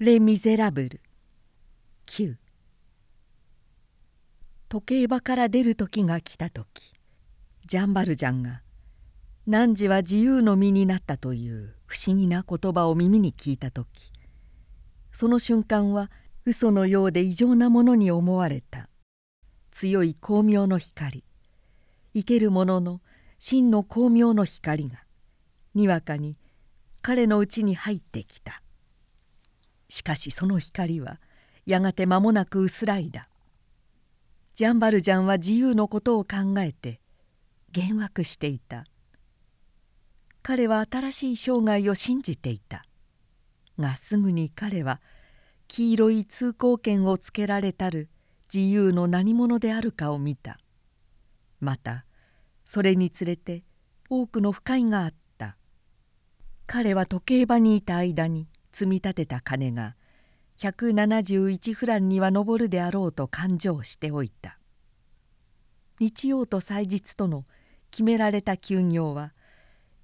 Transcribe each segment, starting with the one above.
レ・ミゼラブル。9時計場から出る時が来た時。ジャンバルジャンが汝は自由の身になったという不思議な言葉を耳に聞いた時。その瞬間は嘘のようで異常なものに思われた。強い光明の光。生ける者の真の光明の光がにわかに彼のうちに入ってきた。しかしその光はやがて間もなく薄らいだ。ジャンバルジャンは自由のことを考えて幻惑していた。彼は新しい生涯を信じていた。がすぐに彼は黄色い通行券をつけられたる自由の何者であるかを見た。またそれにつれて多くの不快があった。彼は時計場にいた間に積み立てた金が171フランには上るであろうと勘定しておいた。日曜と祭日との決められた休業は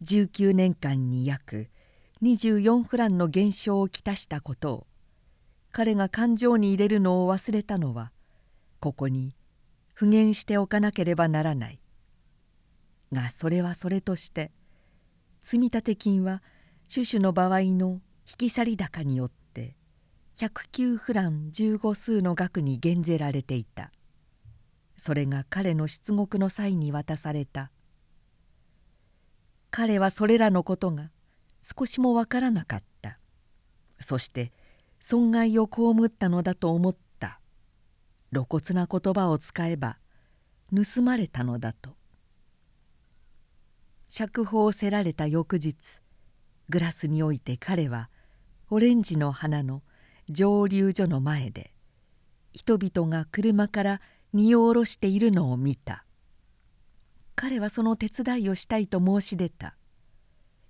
19年間に約24フランの減少をきたしたことを彼が勘定に入れるのを忘れたのはここに復元しておかなければならない。がそれはそれとして積立金は種々の場合の引き去り高によって109フラン15数の額に減ぜられていた。それが彼の出国の際に渡された。彼はそれらのことが少しもわからなかった。そして損害を被ったのだと思った。露骨な言葉を使えば盗まれたのだと。釈放せられた翌日グラスにおいて彼はオレンジの花の蒸留所の前で人々が車から荷を下ろしているのを見た。彼はその手伝いをしたいと申し出た。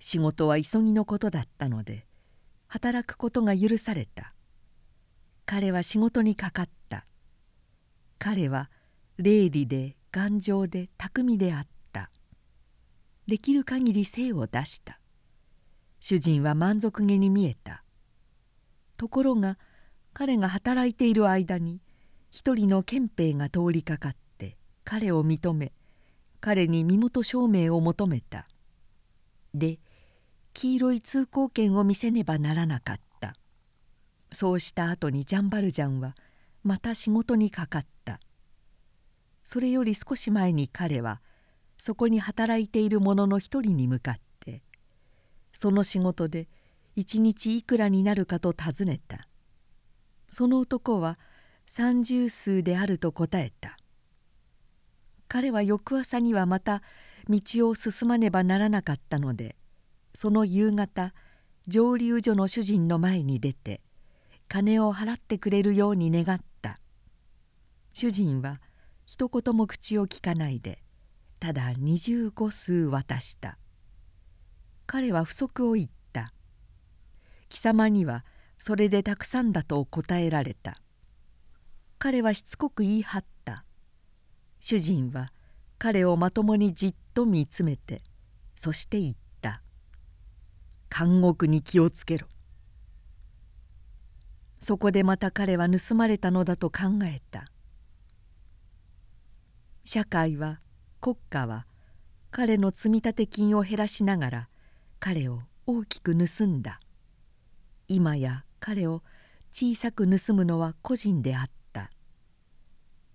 仕事は急ぎのことだったので働くことが許された。彼は仕事にかかった。彼は霊理で頑丈で巧みであった。できる限り精を出した。主人は満足げに見えた。ところが彼が働いている間に一人の憲兵が通りかかって彼を認め彼に身元証明を求めた。で黄色い通行券を見せねばならなかった。そうした後にジャンバルジャンはまた仕事にかかった。それより少し前に彼はそこに働いている者の一人に向かってその仕事で一日いくらになるかと尋ねた。その男は三十数であると答えた。彼は翌朝にはまた道を進まねばならなかったのでその夕方蒸留所の主人の前に出て金を払ってくれるように願った。主人は一言も口をきかないでただ二十五数渡した。彼は不足を言った。様にはそれでたくさんだと答えられた。彼はしつこく言い張った。主人は彼をまともにじっと見つめてそして言った「監獄に気をつけろ」そこでまた彼は盗まれたのだと考えた。社会は国家は彼の積立金を減らしながら彼を大きく盗んだ。今や彼を小さく盗むのは個人であった。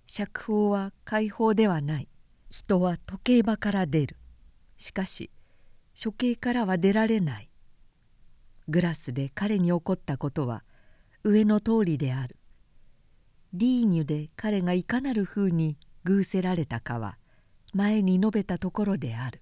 釈放は解放ではない。人は時計場から出る。しかし処刑からは出られない。グラスで彼に起こったことは上の通りである。リーニュで彼がいかなるふうに偶せられたかは前に述べたところである。